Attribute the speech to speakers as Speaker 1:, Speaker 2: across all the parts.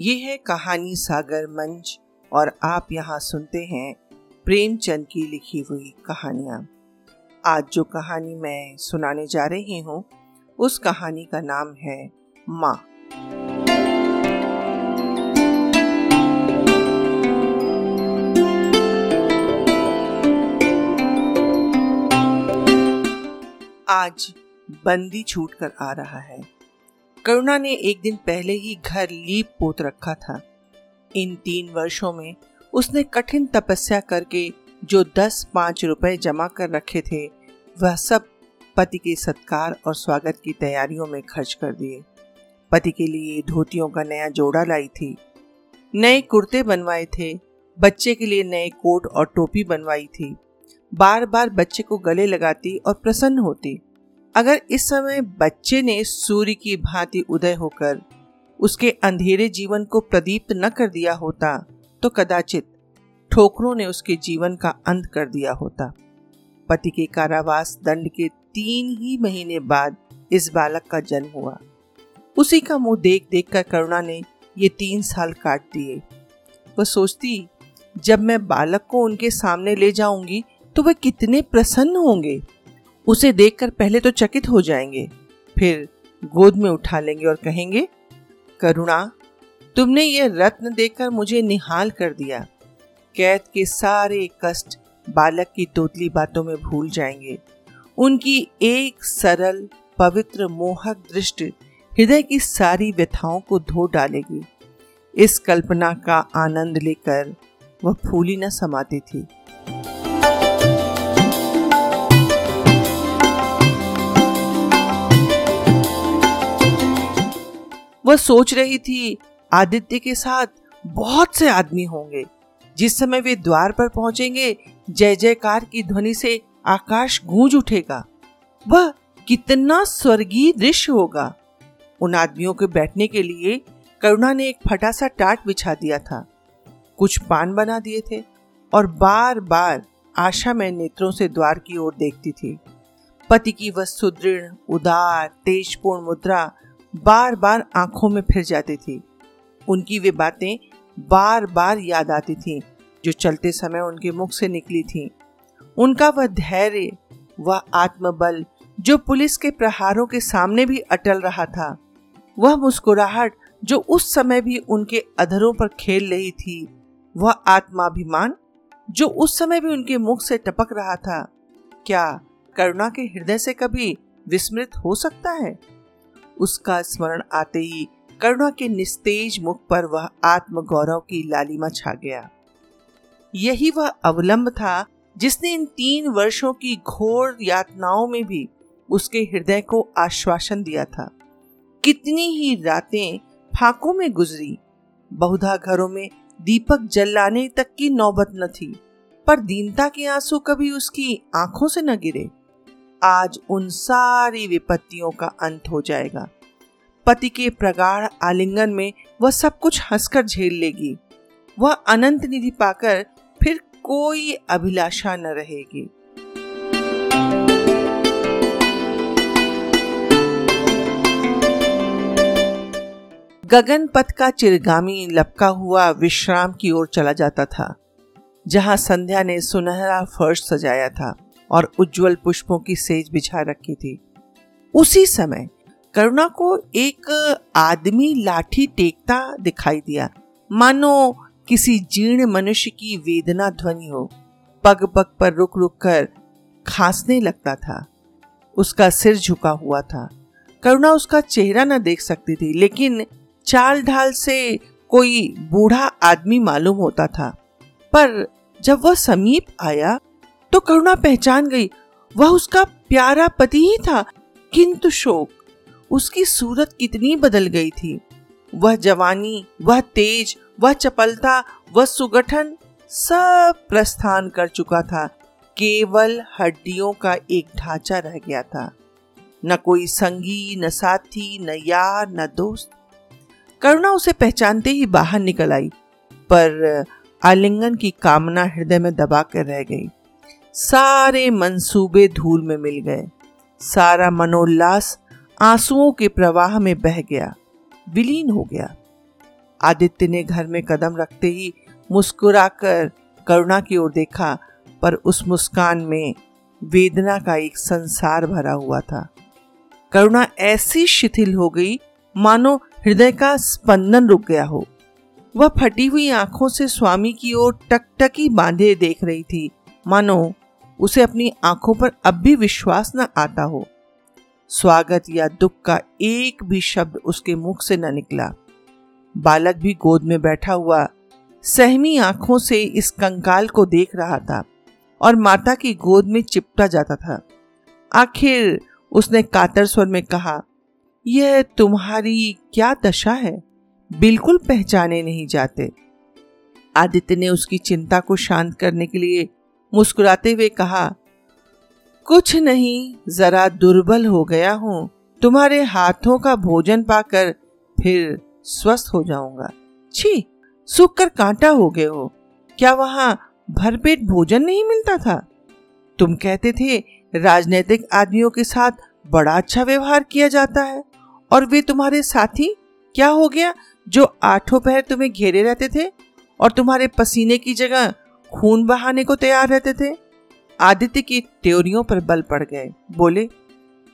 Speaker 1: ये है कहानी सागर मंच, और आप यहाँ सुनते हैं प्रेमचंद की लिखी हुई कहानियाँ। आज जो कहानी मैं सुनाने जा रही हूँ, उस कहानी का नाम है माँ। आज बंदी छूट कर आ रहा है। करुणा ने एक दिन पहले ही घर लीप पोत रखा था। इन तीन वर्षों में उसने कठिन तपस्या करके जो दस पाँच रुपए जमा कर रखे थे, वह सब पति के सत्कार और स्वागत की तैयारियों में खर्च कर दिए। पति के लिए धोतियों का नया जोड़ा लाई थी। नए कुर्ते बनवाए थे। बच्चे के लिए नए कोट और टोपी बनवाई थी। बार बार बच्चे को गले लगाती और प्रसन्न होती। अगर इस समय बच्चे ने सूर्य की भांति उदय होकर उसके अंधेरे जीवन को प्रदीप्त न कर दिया होता तो कदाचित ठोकरों ने उसके जीवन का अंत कर दिया होता। पति के कारावास दंड के तीन ही महीने बाद इस बालक का जन्म हुआ। उसी का मुँह देख देख कर करुणा ने ये तीन साल काट दिए। वह सोचती, जब मैं बालक को उनके सामने ले जाऊँगी तो वे कितने प्रसन्न होंगे। उसे देखकर पहले तो चकित हो जाएँगे, फिर गोद में उठा लेंगे और कहेंगे, करुणा, तुमने ये रत्न देखकर मुझे निहाल कर दिया। कैद के सारे कष्ट बालक की तोतली बातों में भूल जाएँगे। उनकी एक सरल, पवित्र, मोहक दृष्टि हृदय की सारी व्यथाओं को धो डालेगी। इस कल्पना का आनंद लेकर वह फूली न समाती थी। वह सोच रही थी, आदित्य के साथ बहुत से आदमी होंगे। जिस समय वे द्वार पर पहुँचेंगे, जय जयकार की ध्वनि से आकाश गूंज उठेगा। वह कितना स्वर्गीय दृश्य होगा। उन आदमियों के बैठने के लिए करुणा ने एक फटा सा टाट बिछा दिया था। कुछ पान बना दिए थे और बार बार आशा में नेत्रों से द्वार की ओर देखती थी। पति की वह सुदृढ़ उदार, तेजपूर्ण मुद्रा बार बार आँखों में फिर जाती थी। उनकी वे बातें बार बार याद आती थी, जो चलते समय उनके मुख से निकली थी। उनका वह धैर्य, वह आत्मबल, जो पुलिस के प्रहारों के सामने भी अटल रहा था, वह मुस्कुराहट, जो उस समय भी उनके अधरों पर खेल रही थी, वह आत्माभिमान, जो उस समय भी उनके मुख से टपक रहा था। क्या करुणा के हृदय से कभी विस्मृत हो सकता है? उसका स्मरण आते ही करुणा के निस्तेज मुख पर वह आत्म गौरव की लालिमा छा गया। यही वह अवलंब था जिसने इन तीन वर्षों की घोर यातनाओं में भी उसके हृदय को आश्वासन दिया था। कितनी ही रातें फाकों में गुजरी, बहुधा घरों में दीपक जलाने तक की नौबत न थी, पर दीनता के आँसू कभी उसकी आँखों से न गिरे। आज उन सारी विपत्तियों का अंत हो जाएगा। पति के प्रगाढ़ आलिंगन में वह सब कुछ हंसकर झेल लेगी। वह अनंत निधि पाकर फिर कोई अभिलाषा न रहेगी। गगन पथ का चिरगामी लपका हुआ विश्राम की ओर चला जाता था, जहाँ संध्या ने सुनहरा फर्श सजाया था। और उज्जवल पुष्पों की सेज बिछा रखी थी। उसी समय करुणा को एक आदमी लाठी टेकता दिखाई दिया। मानो किसी जीर्ण मनुष्य की वेदना ध्वनि हो। पग पग पर रुक रुक कर खांसने लगता था। उसका सिर झुका हुआ था। करुणा उसका चेहरा न देख सकती थी, लेकिन चाल ढाल से कोई बूढ़ा आदमी मालूम होता था। पर जब वह समीप आया तो करुणा पहचान गई। वह उसका प्यारा पति ही था, किंतु शोक। उसकी सूरत कितनी बदल गई थी। वह जवानी, वह तेज, वह चपलता, वह सुगठन, सब प्रस्थान कर चुका था। केवल हड्डियों का एक ढांचा रह गया था। न कोई संगी, न साथी, न यार, न दोस्त। करुणा उसे पहचानते ही बाहर निकल आई, पर आलिंगन की कामना हृदय में दबा कर रह गई। सारे मंसूबे धूल में मिल गए। सारा मनोल्लास आंसुओं के प्रवाह में बह गया, विलीन हो गया। आदित्य ने घर में कदम रखते ही मुस्कुराकर करुणा की ओर देखा, पर उस मुस्कान में वेदना का एक संसार भरा हुआ था। करुणा ऐसी शिथिल हो गई, मानो हृदय का स्पंदन रुक गया हो। वह फटी हुई आँखों से स्वामी की ओर टकटकी बांधे देख रही थी। मानो उसे अपनी आँखों पर अब भी विश्वास न आता हो। स्वागत या दुख का एक भी शब्द उसके मुख से न निकला। बालक भी गोद में बैठा हुआ, सहमी आँखों से इस कंकाल को देख रहा था और माता की गोद में चिपटा जाता था। आखिर उसने कातर स्वर में कहा, यह तुम्हारी क्या दशा है? बिल्कुल पहचाने नहीं जाते। आदित्य ने उसकी चिंता को शांत करने के लिए मुस्कुराते हुए कहा, कुछ नहीं, जरा दुर्बल हो गया हूँ। तुम्हारे हाथों का भोजन पाकर फिर स्वस्थ हो जाऊँगा। छी सूख कर कांटा हो गए हो। क्या वहाँ भरपेट भोजन नहीं मिलता था? तुम कहते थे, राजनीतिक आदमियों के साथ बड़ा अच्छा व्यवहार किया जाता है, और वे तुम्हारे साथी? क्या हो गया जो आठों पहर तुम्हें घेरे रहते थे और तुम्हारे पसीने की जगह खून बहाने को तैयार रहते थे। आदित्य की त्योरियों पर बल पड़ गए। बोले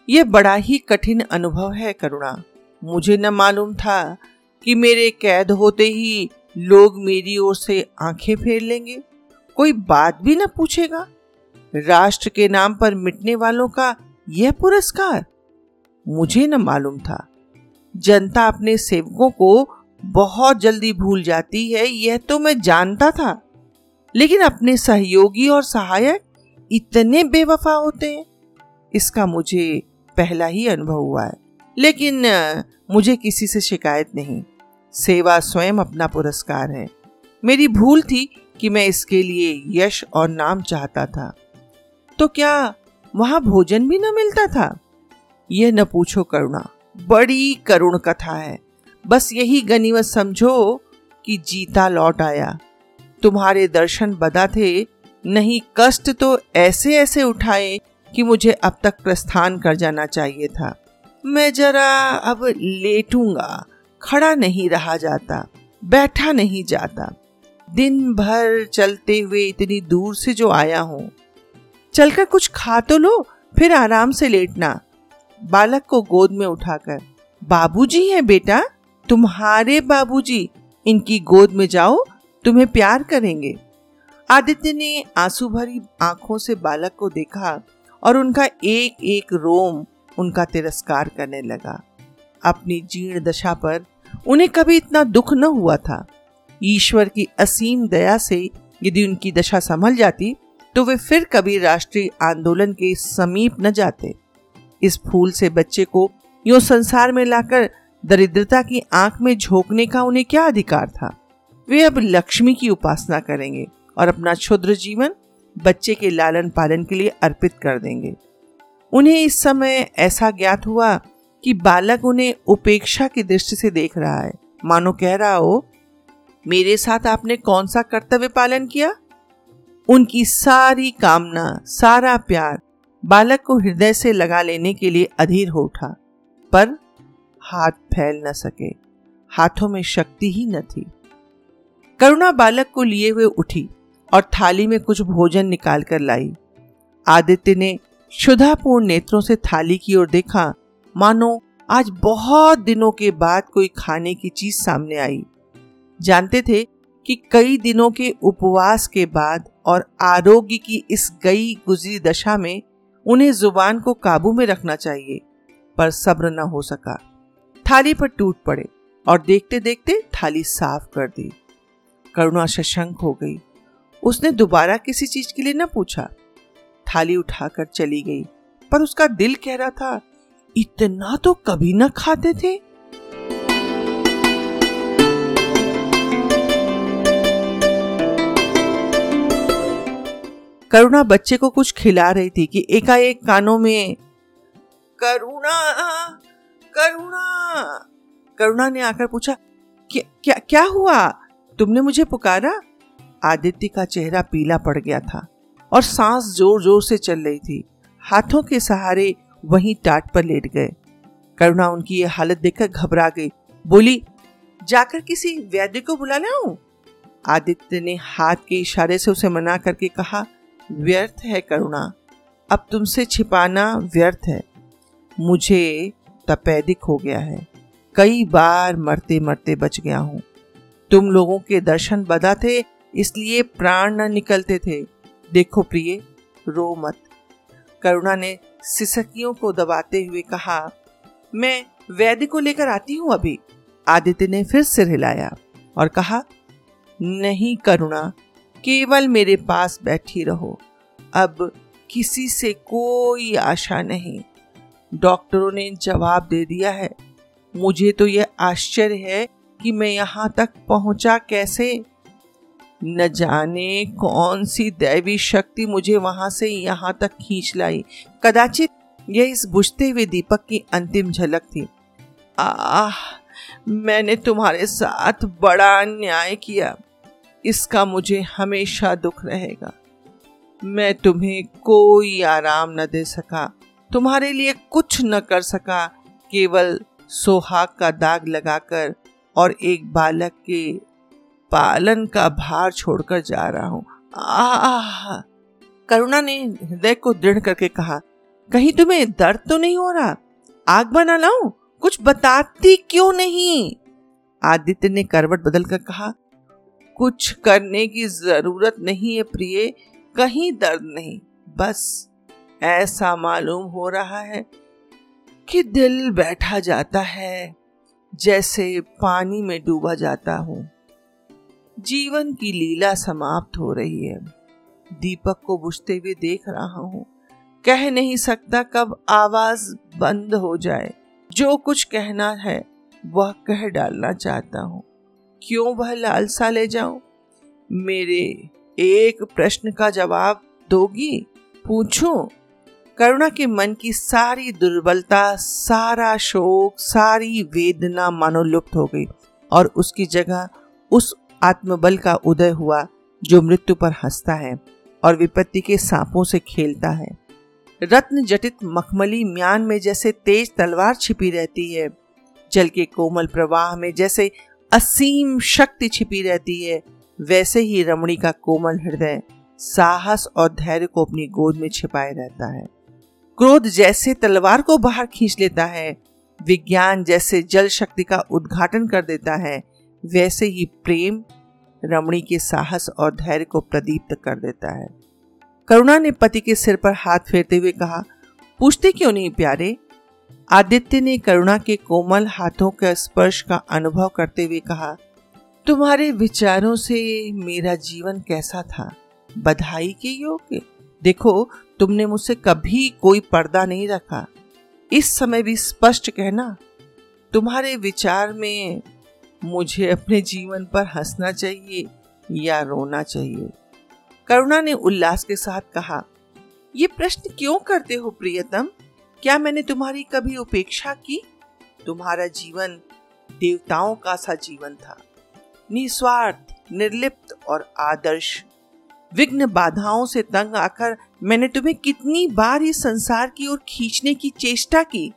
Speaker 1: यह बड़ा ही कठिन अनुभव है, करुणा। मुझे न मालूम था कि मेरे कैद होते ही लोग मेरी ओर से आँखें फेर लेंगे। कोई बात भी न पूछेगा। राष्ट्र के नाम पर मिटने वालों का यह पुरस्कार? मुझे न मालूम था। जनता अपने सेवकों को बहुत जल्दी भूल जाती है, यह तो मैं जानता था। लेकिन अपने सहयोगी और सहायक इतने बेवफा होते हैं। इसका मुझे पहला ही अनुभव हुआ है। लेकिन मुझे किसी से शिकायत नहीं। सेवा स्वयं अपना पुरस्कार है। मेरी भूल थी कि मैं इसके लिए यश और नाम चाहता था। तो क्या वहाँ भोजन भी न मिलता था? यह न पूछो करुणा, बड़ी करुण कथा है। बस यही गनीमत समझो कि जीता लौट आया। तुम्हारे दर्शन बदा थे। नहीं, कष्ट तो ऐसे ऐसे उठाए कि मुझे अब तक प्रस्थान कर जाना चाहिए था। मैं जरा अब लेटूँगा, खड़ा नहीं रहा जाता, बैठा नहीं जाता। दिन भर चलते हुए इतनी दूर से जो आया हूँ। चलकर कुछ खा तो लो, फिर आराम से लेटना। बालक को गोद में उठाकर, बाबूजी हैं बेटा, तुम्हारे बाबूजी, इनकी गोद में जाओ तुम्हें प्यार करेंगे। आदित्य ने आँसू भरी आँखों से बालक को देखा और उनका एक एक रोम उनका तिरस्कार करने लगा। अपनी जीर्ण दशा पर उन्हें कभी इतना दुख न हुआ था। ईश्वर की असीम दया से यदि उनकी दशा संभल जाती तो वे फिर कभी राष्ट्रीय आंदोलन के समीप न जाते। इस फूल से बच्चे को यो संसार में लाकर दरिद्रता की आँख में झोंकने का उन्हें क्या अधिकार था? वे अब लक्ष्मी की उपासना करेंगे और अपना क्षुद्र जीवन बच्चे के लालन पालन के लिए अर्पित कर देंगे। उन्हें इस समय ऐसा ज्ञात हुआ कि बालक उन्हें उपेक्षा की दृष्टि से देख रहा है। मानो कह रहा हो, मेरे साथ आपने कौन सा कर्तव्य पालन किया? उनकी सारी कामना, सारा प्यार बालक को हृदय से लगा लेने के लिए अधीर हो उठा। पर हाथ फैल न सके। हाथों में शक्ति ही न थी। करुणा बालक को लिए हुए उठी और थाली में कुछ भोजन निकाल कर लाई। आदित्य ने शुद्धापूर्ण नेत्रों से थाली की ओर देखा। मानो, आज बहुत दिनों के बाद कोई खाने की चीज़ सामने आई। जानते थे कि कई दिनों के उपवास के बाद और आरोग्य की इस गई गुजरी दशा में उन्हें ज़ुबान को काबू में रखना चाहिए, पर सब्र न हो सका। थाली पर टूट पड़े और देखते देखते थाली साफ़ कर दी। करुणा शशंक हो गई। उसने दोबारा किसी चीज़ के लिए न पूछा। थाली उठाकर चली गई, पर उसका दिल कह रहा था, इतना तो कभी ना खाते थे। करुणा बच्चे को कुछ खिला रही थी कि एकाएक कानों में, करुणा करुणा। करुणा ने आकर पूछा, क्या क्या क्या हुआ? तुमने मुझे पुकारा? आदित्य का चेहरा पीला पड़ गया था और सांस ज़ोर ज़ोर से चल रही थी। हाथों के सहारे वहीं टाट पर लेट गए। करुणा उनकी ये हालत देखकर घबरा गई। बोली, जाकर किसी वैद्य को बुला लाऊं आदित्य ने हाथ के इशारे से उसे मना करके कहा, व्यर्थ है करुणा। अब तुमसे छिपाना व्यर्थ है। मुझे तपेदिक हो गया है। कई बार मरते मरते बच गया हूँ। तुम लोगों के दर्शन बदा थे, इसलिए प्राण न निकलते थे। देखो प्रिय, रो मत। करुणा ने सिसकियों को दबाते हुए कहा, मैं वैद्य को लेकर आती हूँ अभी। आदित्य ने फिर सिर हिलाया और कहा, नहीं करुणा, केवल मेरे पास बैठी रहो। अब किसी से कोई आशा नहीं। डॉक्टरों ने जवाब दे दिया है। मुझे तो यह आश्चर्य है कि मैं यहाँ तक पहुँचा कैसे? न जाने कौन सी दैवी शक्ति मुझे वहाँ से यहाँ तक खींच लाई। कदाचित यह इस बुझते हुए दीपक की अंतिम झलक थी। आह, मैंने तुम्हारे साथ बड़ा अन्याय किया। इसका मुझे हमेशा दुख रहेगा। मैं तुम्हें कोई आराम न दे सका। तुम्हारे लिए कुछ न कर सका। केवल सोहाग का दाग लगाकर और एक बालक के पालन का भार छोड़कर जा रहा हूँ। आह! करुणा ने हृदय को दृढ़ करके कहा, कहीं तुम्हें दर्द तो नहीं हो रहा? आग बना लाऊं? कुछ बताती क्यों नहीं? आदित्य ने करवट बदल कर कहा, कुछ करने की ज़रूरत नहीं है प्रिय, कहीं दर्द नहीं। बस ऐसा मालूम हो रहा है कि दिल बैठा जाता है। जैसे पानी में डूबा जाता हूँ। जीवन की लीला समाप्त हो रही है। दीपक को बुझते हुए देख रहा हूँ। कह नहीं सकता कब आवाज़ बंद हो जाए। जो कुछ कहना है, वह कह डालना चाहता हूँ। क्यों वह लालसा ले जाऊँ? मेरे एक प्रश्न का जवाब दोगी? पूछूँ? करुणा के मन की सारी दुर्बलता, सारा शोक, सारी वेदना मानो लुप्त हो गई और उसकी जगह उस आत्मबल का उदय हुआ जो मृत्यु पर हंसता है और विपत्ति के सांपों से खेलता है। रत्न जटित मखमली म्यान में जैसे तेज तलवार छिपी रहती है, जल के कोमल प्रवाह में जैसे असीम शक्ति छिपी रहती है, वैसे ही रमणी का कोमल हृदय साहस और धैर्य को अपनी गोद में छिपाए रहता है। क्रोध जैसे तलवार को बाहर खींच लेता है, विज्ञान जैसे जल शक्ति का उद्घाटन कर देता है, वैसे ही प्रेम रमणी के साहस और धैर्य को प्रदीप्त कर देता है। करुणा ने पति के सिर पर हाथ फेरते हुए कहा, पूछते क्यों नहीं प्यारे? आदित्य ने करुणा के कोमल हाथों के स्पर्श का अनुभव करते हुए कहा, तुम्हारे विचारों से मेरा जीवन कैसा था? बधाई के योग्य देखो तुमने मुझसे कभी कोई पर्दा नहीं रखा। इस समय भी स्पष्ट कहना, तुम्हारे विचार में मुझे अपने जीवन पर हंसना चाहिए या रोना चाहिए? करुणा ने उल्लास के साथ कहा, ये प्रश्न क्यों करते हो प्रियतम? क्या मैंने तुम्हारी कभी उपेक्षा की? तुम्हारा जीवन देवताओं का सा जीवन था। निस्वार्थ, निर्लिप्त और आदर्श विघ्न बाधाओं से तंग आकर मैंने तुम्हें कितनी बार इस संसार की ओर खींचने की चेष्टा की।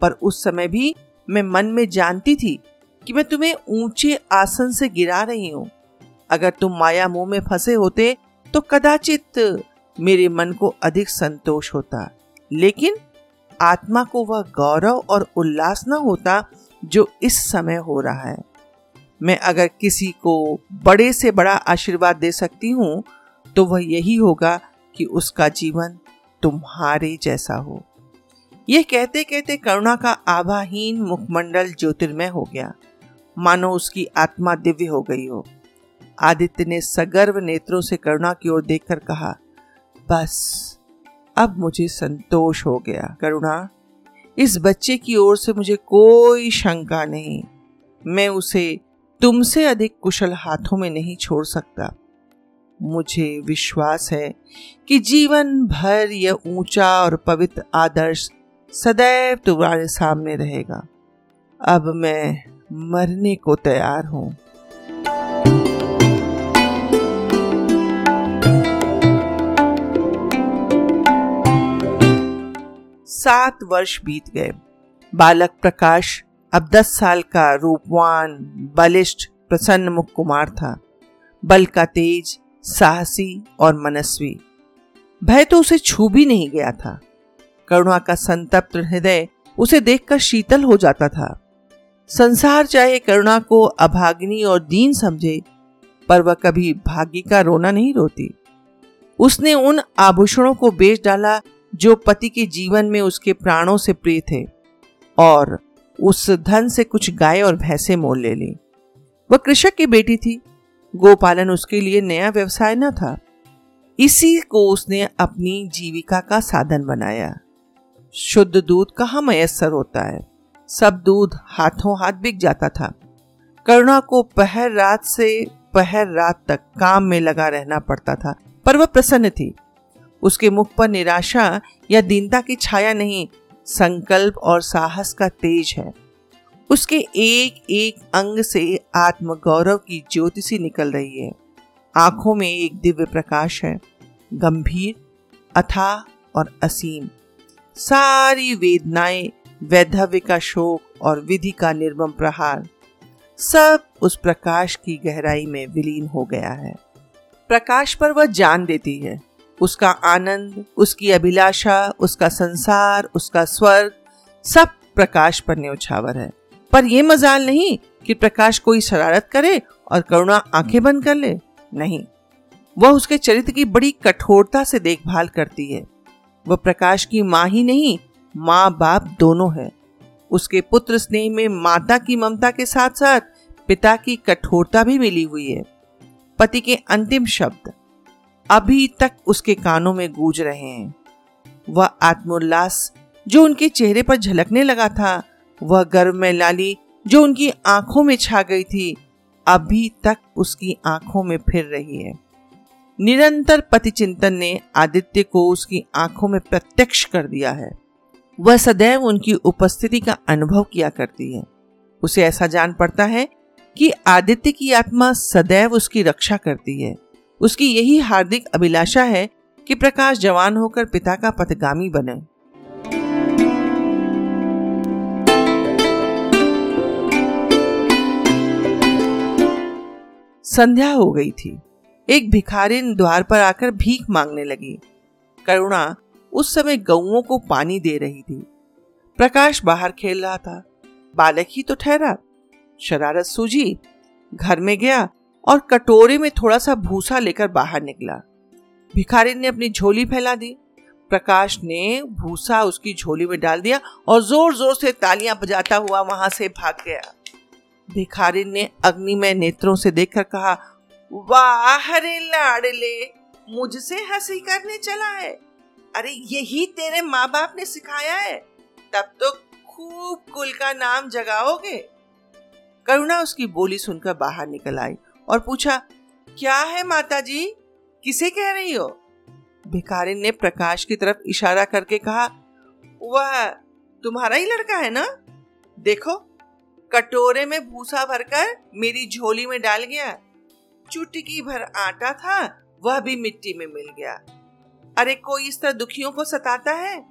Speaker 1: पर उस समय भी मैं मन में जानती थी कि मैं तुम्हें ऊँचे आसन से गिरा रही हूँ। अगर तुम माया मोह में फंसे होते तो कदाचित मेरे मन को अधिक संतोष होता। लेकिन आत्मा को वह गौरव और उल्लास न होता जो इस समय हो रहा है। मैं अगर किसी को बड़े से बड़ा आशीर्वाद दे सकती हूँ तो वह यही होगा कि उसका जीवन तुम्हारे जैसा हो। यह कहते कहते करुणा का आभाहीन मुखमंडल ज्योतिर्मय हो गया। मानो उसकी आत्मा दिव्य हो गई हो। आदित्य ने सगर्व नेत्रों से करुणा की ओर देखकर कहा, बस, अब मुझे संतोष हो गया। करुणा, इस बच्चे की ओर से मुझे कोई शंका नहीं। मैं उसे तुमसे अधिक कुशल हाथों में नहीं छोड़ सकता। मुझे विश्वास है कि जीवन भर यह ऊँचा और पवित्र आदर्श सदैव तुम्हारे सामने रहेगा। अब मैं मरने को तैयार हूँ। सात वर्ष बीत गए। बालक प्रकाश अब दस साल का रूपवान, बलिष्ठ, प्रसन्न मुख कुमार था। बल का तेज, साहसी और मनस्वी। भय तो उसे छू भी नहीं गया था। करुणा का संतप्त हृदय उसे देखकर शीतल हो जाता था। संसार चाहे करुणा को अभाग्नि और दीन समझे, पर वह कभी भाग्य का रोना नहीं रोती। उसने उन आभूषणों को बेच डाला जो पति के जीवन में उसके प्राणों से प्रिय थे। और उस धन से कुछ गाय और भैंसे मोल ले ली। वह कृषक की बेटी थी। गोपालन उसके लिए नया व्यवसाय न था। इसी को उसने अपनी जीविका का साधन बनाया। शुद्ध दूध कहाँ मयसर होता है? सब दूध हाथों हाथ बिक जाता था। करुणा को पहर रात से पहर रात तक काम में लगा रहना पड़ता था, पर वह प्रसन्न थी। उसके मुख पर निराशा या दीनता की छाया नहीं संकल्प और साहस का तेज है। उसके एक एक अंग से आत्मगौरव की ज्योति सी निकल रही है। आँखों में एक दिव्य प्रकाश है, गंभीर, अथा और असीम। सारी वेदनाएँ, वैधव्य का शोक और विधि का निर्मम प्रहार, सब उस प्रकाश की गहराई में विलीन हो गया है। प्रकाश पर वह जान देती है। उसका आनंद, उसकी अभिलाषा, उसका संसार, उसका स्वर्ग, सब प्रकाश पर न्यौछावर है। पर यह मजाल नहीं कि प्रकाश कोई शरारत करे और करुणा आँखें बंद कर ले। नहीं। वह उसके चरित्र की बड़ी कठोरता से देखभाल करती है। वह प्रकाश की माँ ही नहीं माँ बाप दोनों है। उसके पुत्र स्नेह में माता की ममता के साथ साथ पिता की कठोरता भी मिली हुई है। पति के अंतिम शब्द। अभी तक उसके कानों में गूंज रहे हैं। वह आत्मोल्लास जो उनके चेहरे पर झलकने लगा था, वह गर्व में लाली जो उनकी आँखों में छा गई थी, अभी तक उसकी आँखों में फिर रही है। निरंतर पति चिंतन ने आदित्य को उसकी आँखों में प्रत्यक्ष कर दिया है। वह सदैव उनकी उपस्थिति का अनुभव किया करती है। उसे ऐसा जान पड़ता है कि आदित्य की आत्मा सदैव उसकी रक्षा करती है। उसकी यही हार्दिक अभिलाषा है कि प्रकाश जवान होकर पिता का पथगामी बने। संध्या हो गई थी। एक भिखारिन द्वार पर आकर भीख मांगने लगी। करुणा उस समय गऊओं को पानी दे रही थी। प्रकाश बाहर खेल रहा था। बालक ही तो ठहरा। शरारत सूझी। घर में गया और कटोरे में थोड़ा सा भूसा लेकर बाहर निकला। भिखारी ने अपनी झोली फैला दी। प्रकाश ने भूसा उसकी झोली में डाल दिया और ज़ोर ज़ोर से तालियाँ बजाता हुआ वहाँ से भाग गया। भिखारी ने अग्नि में नेत्रों से देखकर कहा, वाह रे लाडले, मुझसे हँसी करने चला है। अरे, यही तेरे माँ बाप ने सिखाया है। तब तो खूब कुल का नाम जगाओगे। करुणा उसकी बोली सुनकर बाहर निकल आई। और पूछा क्या है माता जी किसे कह रही हो? भिखारी ने प्रकाश की तरफ़ इशारा करके कहा वह तुम्हारा ही लड़का है ना? देखो कटोरे में भूसा भरकर मेरी झोली में डाल गया। चुटकी भर आटा था वह भी मिट्टी में मिल गया। अरे कोई इस तरह दुखियों को सताता है?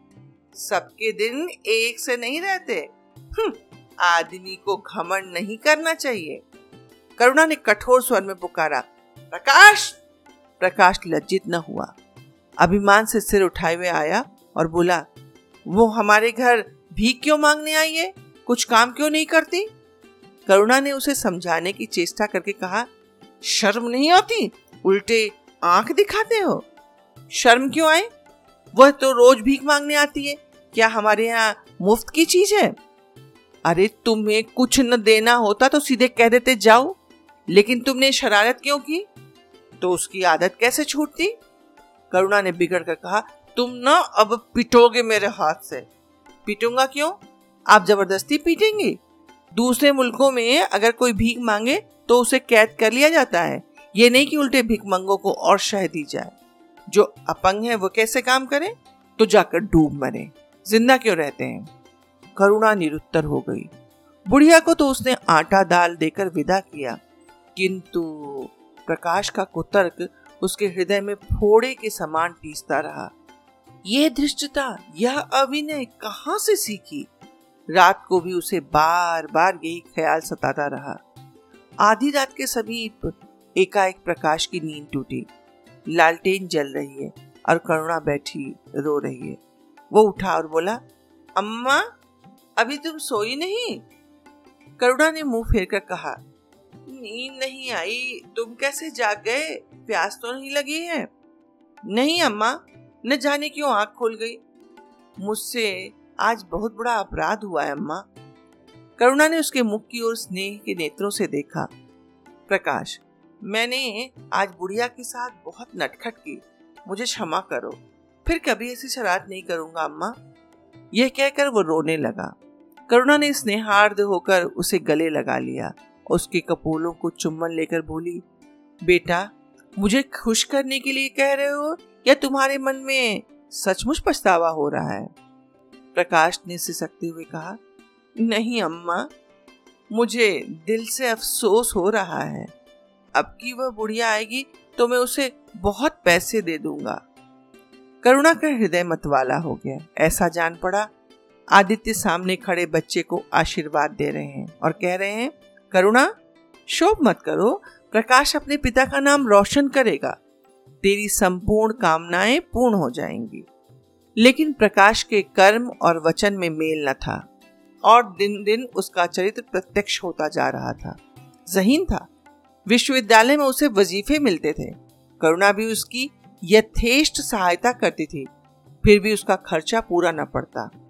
Speaker 1: सबके दिन एक से नहीं रहते। हम्म, आदमी को घमंड नहीं करना चाहिए। करुणा ने कठोर स्वर में पुकारा, प्रकाश! प्रकाश लज्जित न हुआ। अभिमान से सिर उठाए हुए आया और बोला, वो हमारे घर भी क्यों मांगने आई है? कुछ काम क्यों नहीं करती? करुणा ने उसे समझाने की चेष्टा करके कहा, शर्म नहीं आती? उल्टे आँख दिखाते हो? शर्म क्यों आए? वह तो रोज भीख मांगने आती है। क्या हमारे यहाँ मुफ़्त की चीज़ है? अरे, तुम्हें कुछ न देना होता तो सीधे कह देते जाओ। लेकिन तुमने शरारत क्यों की? तो उसकी आदत कैसे छूटती? करुणा ने बिगड़ कर कहा, तुम ना अब पिटोगे मेरे हाथ से। पीटूँगा क्यों? आप ज़बरदस्ती पीटेंगे? दूसरे मुल्कों में अगर कोई भीख मांगे तो उसे कैद कर लिया जाता है। ये नहीं कि उल्टे भिकमंगों को और शह दी जाए। जो अपंग है, वो कैसे काम करे? तो जाकर डूब मरे। ज़िंदा क्यों रहते हैं? करुणा निरुत्तर हो गई। बुढ़िया को तो उसने आटा दाल देकर विदा किया। किंतु प्रकाश का कुतर्क उसके हृदय में फोड़े के समान टीसता रहा। यह धृष्टता यह अभिनय कहाँ से सीखी? रात को भी उसे बार बार यही ख्याल सताता रहा। आधी रात के समीप एकाएक प्रकाश की नींद टूटी। लालटेन जल रही है और करुणा बैठी रो रही है। वो उठा और बोला, अम्मा, अभी तुम सोई नहीं? करुणा ने मुँह फेर कर कहा नींद नहीं आई। तुम कैसे जाग गए? प्यास तो नहीं लगी है? नहीं, अम्मा। न जाने क्यों आँख खोल गई। मुझसे आज बहुत बड़ा अपराध हुआ है, अम्मा। करुणा ने उसके मुख की ओर स्नेह के नेत्रों से देखा। प्रकाश, मैंने आज बुढ़िया के साथ बहुत नटखट की। मुझे क्षमा करो। फिर कभी ऐसी शरारत नहीं करूँगा, अम्मा। यह कहकर वो रोने लगा। करुणा ने स्नेहार्द होकर उसे गले लगा लिया। उसके कपोलों को चुम्बन लेकर बोली, बेटा, मुझे खुश करने के लिए कह रहे हो या तुम्हारे मन में सचमुच पछतावा हो रहा है? प्रकाश ने सिसकते हुए कहा, नहीं, अम्मा, मुझे दिल से अफसोस हो रहा है। अब की वह बुढ़िया आएगी तो मैं उसे बहुत पैसे दे दूँगा। करुणा का हृदय मतवाला हो गया। ऐसा जान पड़ा, आदित्य सामने खड़े बच्चे को आशीर्वाद दे रहे हैं और कह रहे हैं करुणा शोभ मत करो। प्रकाश अपने पिता का नाम रोशन करेगा। तेरी संपूर्ण कामनाएँ पूर्ण हो जाएँगी। लेकिन प्रकाश के कर्म और वचन में मेल न था और दिन दिन उसका चरित्र प्रत्यक्ष होता जा रहा था। जहीन था। विश्वविद्यालय में उसे वजीफे मिलते थे। करुणा भी उसकी यथेष्ट सहायता करती थी। फिर भी उसका खर्चा पूरा न पड़ता।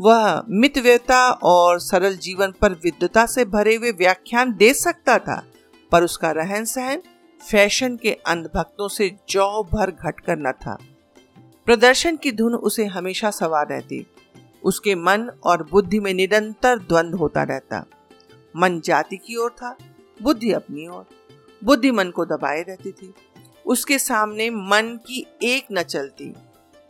Speaker 1: वह मितव्यता और सरल जीवन पर विद्वता से भरे हुए व्याख्यान दे सकता था, पर उसका रहन सहन फ़ैशन के अंधभक्तों से जौ भर घटकर न था। प्रदर्शन की धुन उसे हमेशा सवार रहती। उसके मन और बुद्धि में निरंतर द्वंद होता रहता। मन जाति की ओर था, बुद्धि अपनी ओर। बुद्धि मन को दबाए रहती थी। उसके सामने मन की एक न चलती।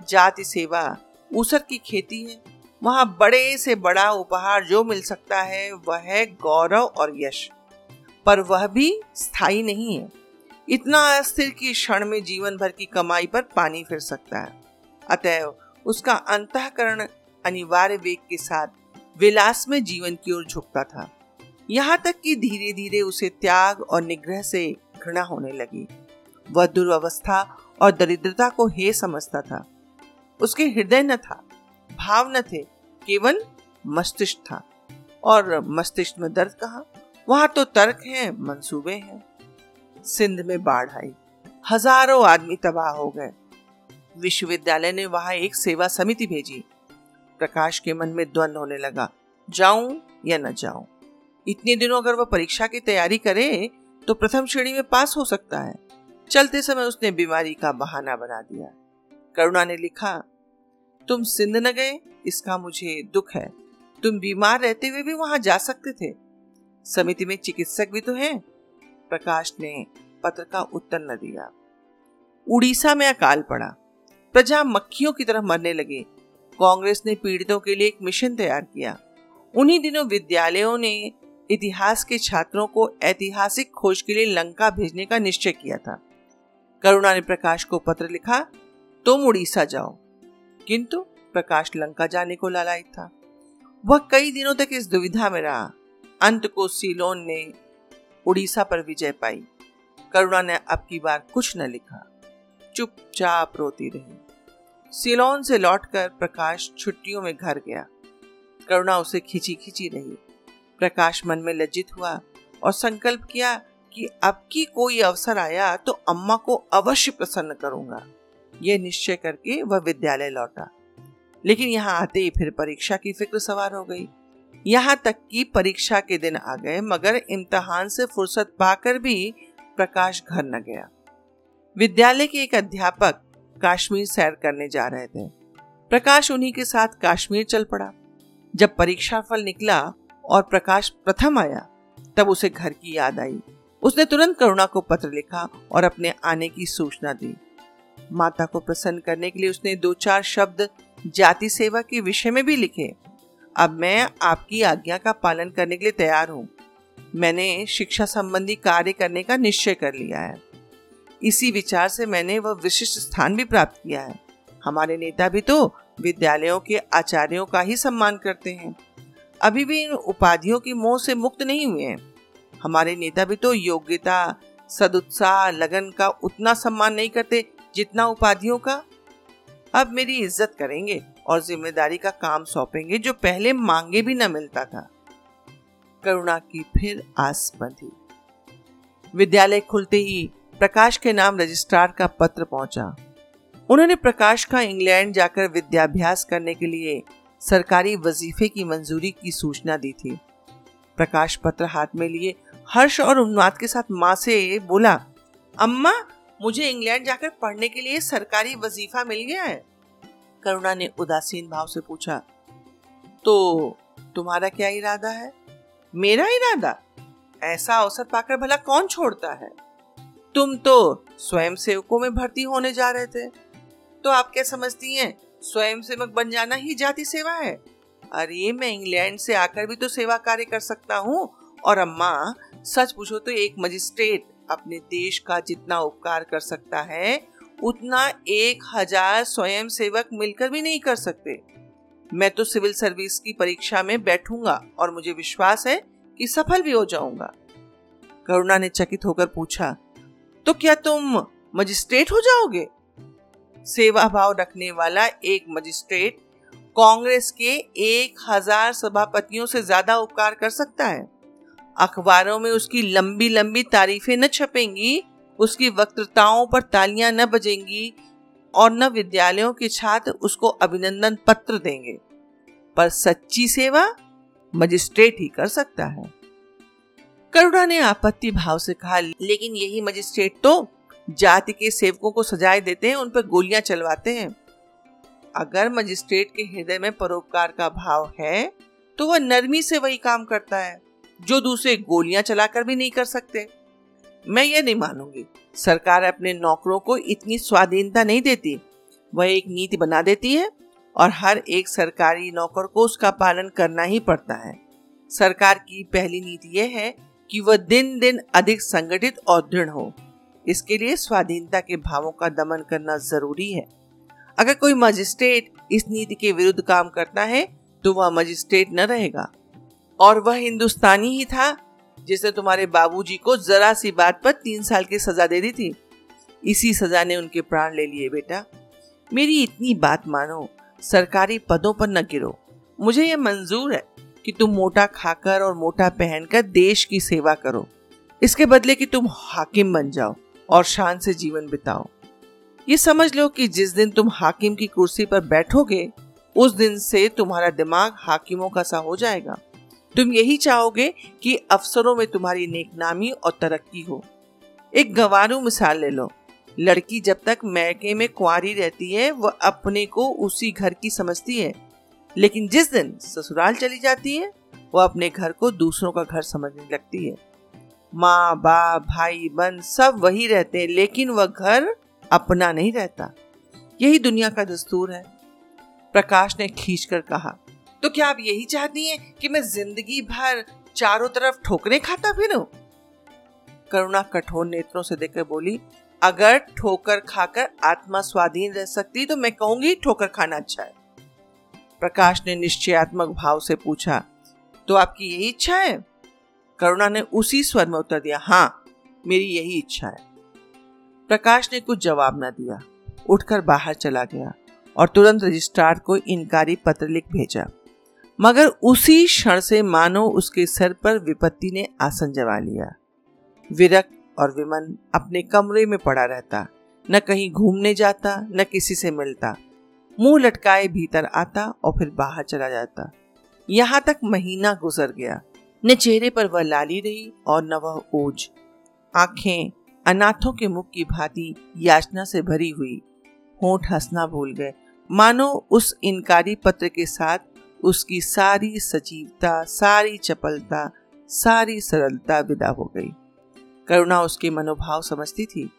Speaker 1: जाति सेवा, ऊसर की खेती है। वहाँ बड़े से बड़ा उपहार जो मिल सकता है, वह है गौरव और यश। पर वह भी स्थायी नहीं है। इतना अस्थिर कि क्षण में जीवन भर की कमाई पर पानी फिर सकता है। अतएव उसका अंतकरण अनिवार्य वेग के साथ विलास में जीवन की ओर झुकता था। यहाँ तक कि धीरे धीरे उसे त्याग और निग्रह से घृणा होने लगी। वह दुर्व्यवस्था और दरिद्रता को हे समझता था। उसके हृदय न था, भाव न थे केवल मस्तिष्क था। और मस्तिष्क में दर्द कहा? वहाँ तो तर्क है, मंसूबे हैं। सिंध में बाढ़ आई। हज़ारों आदमी तबाह हो गए। विश्वविद्यालय ने वहाँ एक सेवा समिति भेजी। प्रकाश के मन में द्वंद होने लगा। जाऊँ या न जाऊँ? इतने दिनों अगर वह परीक्षा की तैयारी करे तो प्रथम श्रेणी में पास हो सकता है। चलते समय उसने बीमारी का बहाना बना दिया। करुणा ने लिखा तुम सिंध न गए, इसका मुझे दुख है। तुम बीमार रहते हुए भी वहाँ जा सकते थे। समिति में चिकित्सक भी तो हैं। प्रकाश ने पत्र का उत्तर न दिया। उड़ीसा में अकाल पड़ा। प्रजा मक्खियों की तरह मरने लगी। कांग्रेस ने पीड़ितों के लिए एक मिशन तैयार किया। उन्हीं दिनों विद्यालयों ने इतिहास के छात्रों को ऐतिहासिक खोज के लिए लंका भेजने का निश्चय किया था। करुणा ने प्रकाश को पत्र लिखा, तुम उड़ीसा जाओ। किंतु प्रकाश लंका जाने को लालायित था। वह कई दिनों तक इस दुविधा में रहा। अंत को सीलोन ने उड़ीसा पर विजय पाई। करुणा ने अब की बार कुछ न लिखा। चुपचाप रोती रही। सिलोन से लौटकर प्रकाश छुट्टियों में घर गया। करुणा उसे खींची खींची रही। प्रकाश मन में लज्जित हुआ और संकल्प किया कि अब की कोई अवसर आया तो अम्मा को अवश्य प्रसन्न करूँगा। यह निश्चय करके वह विद्यालय लौटा। लेकिन यहाँ आते ही फिर परीक्षा की फ़िक्र सवार हो गई। यहाँ तक कि परीक्षा के दिन आ गए, मगर इम्तहान से फुर्सत पाकर भी प्रकाश घर न गया। विद्यालय के एक अध्यापक कश्मीर सैर करने जा रहे थे। प्रकाश उन्हीं के साथ कश्मीर चल पड़ा। जब परीक्षा फल निकला और प्रकाश प्रथम आया, तब उसे घर की याद आई। उसने तुरंत करुणा को पत्र लिखा और अपने आने की सूचना दी। माता को प्रसन्न करने के लिए उसने दो चार शब्द जाति सेवा के विषय में भी लिखे। अब मैं आपकी आज्ञा का पालन करने के लिए तैयार हूँ। मैंने शिक्षा संबंधी कार्य करने का निश्चय कर लिया है। इसी विचार से मैंने वह विशिष्ट स्थान भी प्राप्त किया है। हमारे नेता भी तो विद्यालयों के आचार्यों का ही सम्मान करते हैं। अभी भी इन उपाधियों की मोह से मुक्त नहीं हुए हैं। हमारे नेता भी तो योग्यता, सदुत्साह, लगन का उतना सम्मान नहीं करते जितना उपाधियों का। अब मेरी इज़्ज़त करेंगे और ज़िम्मेदारी का काम सौंपेंगे जो पहले मांगे भी न मिलता था। करुणा की फिर आस बंधी। विद्यालय खुलते ही प्रकाश के नाम रजिस्ट्रार का पत्र पहुँचा। उन्होंने प्रकाश का इंग्लैंड जाकर विद्याभ्यास करने के लिए सरकारी वजीफे की मंजूरी की सूचना दी थी। प्रकाश पत्र हाथ में लिए हर्ष और उन्माद के साथ माँ से बोला, अम्मा मुझे इंग्लैंड जाकर पढ़ने के लिए सरकारी वजीफा मिल गया है। करुणा ने उदासीन भाव से पूछा तो तुम्हारा क्या इरादा है? मेरा इरादा? ऐसा अवसर पाकर भला कौन छोड़ता है? तुम तो स्वयं सेवकों में भर्ती होने जा रहे थे। तो आप क्या समझती हैं स्वयं सेवक बन जाना ही जाति सेवा है? अरे, मैं इंग्लैंड से आकर भी तो सेवा कार्य कर सकता हूँ। और अम्मा, सच पूछो तो एक मजिस्ट्रेट अपने देश का जितना उपकार कर सकता है, उतना एक हज़ार स्वयं सेवक मिलकर भी नहीं कर सकते। मैं तो सिविल सर्विस की परीक्षा में बैठूँगा और मुझे विश्वास है कि सफल भी हो जाऊँगा। करुणा ने चकित होकर पूछा तो क्या तुम मजिस्ट्रेट हो जाओगे? सेवा भाव रखने वाला एक मजिस्ट्रेट कांग्रेस के एक हज़ार सभापतियों से ज़्यादा उपकार कर सकता है। अखबारों में उसकी लंबी लंबी तारीफें न छपेंगी, उसकी वक्तृताओं पर तालियाँ न बजेंगी और न विद्यालयों के छात्र उसको अभिनंदन पत्र देंगे। पर सच्ची सेवा मजिस्ट्रेट ही कर सकता है। करुणा ने आपत्ति भाव से कहा, लेकिन यही मजिस्ट्रेट तो जाति के सेवकों को सजाए देते हैं, उन पर गोलियाँ चलवाते हैं। अगर मजिस्ट्रेट के हृदय में परोपकार का भाव है तो वह नरमी से वही काम करता है। जो दूसरे गोलियाँ चलाकर भी नहीं कर सकते। मैं ये नहीं मानूँगी। सरकार अपने नौकरों को इतनी स्वाधीनता नहीं देती। वह एक नीति बना देती है और हर एक सरकारी नौकर को उसका पालन करना ही पड़ता है। सरकार की पहली नीति यह है कि वह दिन दिन अधिक संगठित और दृढ़ हो। इसके लिए स्वाधीनता के भावों का दमन करना ज़रूरी है। अगर कोई मजिस्ट्रेट इस नीति के विरुद्ध काम करता है तो वह मजिस्ट्रेट न रहेगा। और वह हिंदुस्तानी ही था, जिसने तुम्हारे बाबूजी को जरा सी बात पर तीन साल की सजा दे दी थी। इसी सजा ने उनके प्राण ले लिए, बेटा। मेरी इतनी बात मानो, सरकारी पदों पर न गिरो। मुझे यह मंजूर है कि तुम मोटा खाकर और मोटा पहनकर देश की सेवा करो। इसके बदले कि तुम हाकिम बन जाओ और शान से जीवन बिताओ। ये समझ लो कि जिस दिन तुम हाकिम की कुर्सी पर बैठोगे, उस दिन से तुम्हारा दिमाग हाकिमों का सा हो जाएगा। तुम यही चाहोगे कि अफसरों में तुम्हारी नेकनामी और तरक्की हो। एक गवारू मिसाल ले लो। लड़की जब तक मैके में कुआरी रहती है, वह अपने को उसी घर की समझती है। लेकिन जिस दिन ससुराल चली जाती है, वह अपने घर को दूसरों का घर समझने लगती है। माँ, बाप, भाई बहन सब वही रहते हैं, लेकिन वह घर अपना नहीं रहता। यही दुनिया का दस्तूर है। प्रकाश ने खींच कर कहा तो क्या आप यही चाहती हैं कि मैं ज़िंदगी भर चारों तरफ़ ठोकरे खाता फिरूं? करुणा कठोर नेत्रों से देखकर बोली, अगर ठोकर खाकर आत्मा स्वाधीन रह सकती तो मैं कहूँगी ठोकर खाना अच्छा है। प्रकाश ने निश्चयात्मक भाव से पूछा तो आपकी यही इच्छा है? करुणा ने उसी स्वर में उत्तर दिया हाँ मेरी यही इच्छा है। प्रकाश ने कुछ जवाब न दिया, उठकर बाहर चला गया और तुरंत रजिस्ट्रार को इनकारी पत्र लिख भेजा। मगर उसी क्षण से मानो उसके सर पर विपत्ति ने आसन जमा लिया। विरक्त और विमन अपने कमरे में पड़ा रहता। न कहीं घूमने जाता, न किसी से मिलता। मुँह लटकाए भीतर आता और फिर बाहर चला जाता। यहाँ तक महीना गुजर गया। न चेहरे पर वह लाली रही और न वह ओझ आँखें अनाथों के मुख की भांति याचना से भरी हुई। होठ हंसना भूल गए। मानो उस इनकारी पत्र के साथ उसकी सारी सजीवता, सारी चपलता, सारी सरलता विदा हो गई। करुणा उसके मनोभाव समझती थी।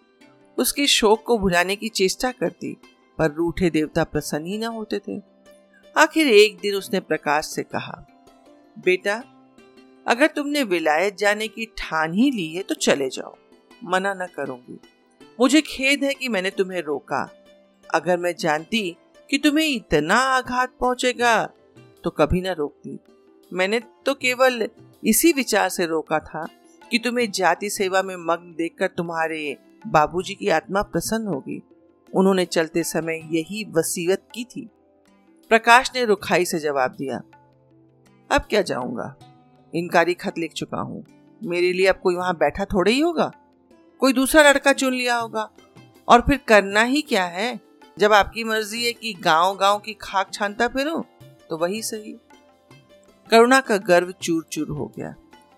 Speaker 1: उसके शोक को भुलाने की चेष्टा करती, पर रूठे देवता प्रसन्न ही न होते थे। आखिर एक दिन उसने प्रकाश से कहा, बेटा, अगर तुमने विलायत जाने की ठान ही ली है तो चले जाओ। मना न करूँगी। मुझे खेद है कि मैंने तुम्हें रोका। अगर मैं जानती कि तुम्हें इतना आघात पहुंचेगा तो कभी ना रोकती। मैंने तो केवल इसी विचार से रोका था कि तुम्हें जाति सेवा में मग्न देखकर तुम्हारे बाबूजी की आत्मा प्रसन्न होगी। उन्होंने चलते समय यही वसीयत की थी। प्रकाश ने रुखाई से जवाब दिया, अब क्या जाऊँगा? इनकारी खत लिख चुका हूँ। मेरे लिए अब कोई वहाँ बैठा थोड़े ही होगा। कोई दूसरा लड़का चुन लिया होगा। और फिर करना ही क्या है? जब आपकी मर्ज़ी है कि गाँव गाँव की खाक छानता फिरो तो वही सही। करुणा का गर्व चूर चूर हो गया।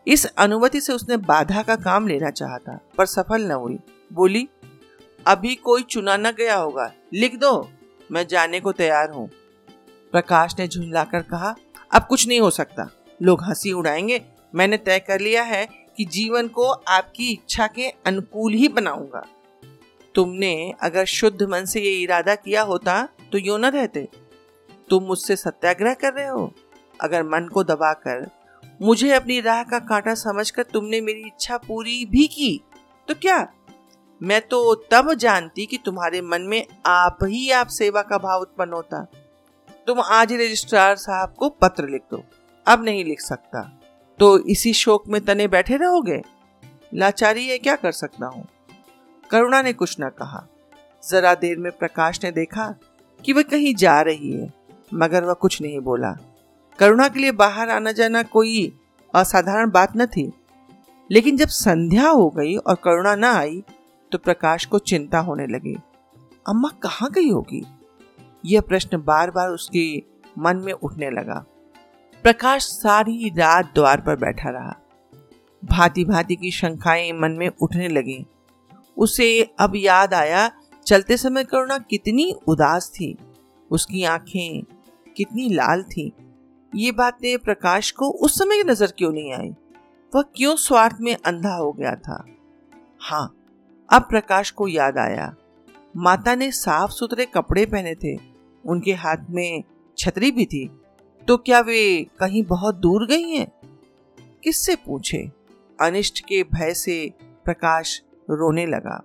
Speaker 1: इस अनुमति से उसने बाधा का काम लेना चाहा था, पर सफल न हुई। बोली, अभी कोई चुना न गया होगा। लिख दो, मैं जाने को तैयार हूँ। प्रकाश ने झुंझलाकर कहा, अब कुछ नहीं हो सकता। लोग हँसी उड़ाएँगे। मैंने तय कर लिया है कि जीवन को आपकी इच्छा के अनुकूल ही बनाऊँगा। तुमने अगर शुद्ध मन से ये इरादा किया होता तो यो न रहते। तुम मुझसे सत्याग्रह कर रहे हो? अगर मन को दबाकर मुझे अपनी राह का कांटा समझकर तुमने मेरी इच्छा पूरी भी की तो क्या? मैं तो तब जानती कि तुम्हारे मन में आप ही आप सेवा का भाव उत्पन्न होता। तुम आज रजिस्ट्रार साहब को पत्र लिख दो। अब नहीं लिख सकता। तो इसी शोक में तने बैठे रहोगे? लाचारी है, क्या कर सकता हूँ? करुणा ने कुछ न कहा। जरा देर में प्रकाश ने देखा कि वह कहीं जा रही है। मगर वह कुछ नहीं बोला। करुणा के लिए बाहर आना जाना कोई असाधारण बात न थी। लेकिन जब संध्या हो गई और करुणा न आई तो प्रकाश को चिंता होने लगी। अम्मा कहाँ गई होगी? यह प्रश्न बार बार उसके मन में उठने लगा। प्रकाश सारी रात द्वार पर बैठा रहा। भांति भांति की शंकाएँ मन में उठने लगी। उसे अब याद आया, चलते समय करुणा कितनी उदास थी। उसकी आँखें कितनी लाल थी। ये बातें प्रकाश को उस समय नज़र क्यों नहीं आई? वह क्यों स्वार्थ में अंधा हो गया था? हाँ अब प्रकाश को याद आया। माता ने साफ़ सुथरे कपड़े पहने थे। उनके हाथ में छतरी भी थी। तो क्या वे कहीं बहुत दूर गई हैं? किससे पूछे? अनिष्ट के भय से प्रकाश रोने लगा।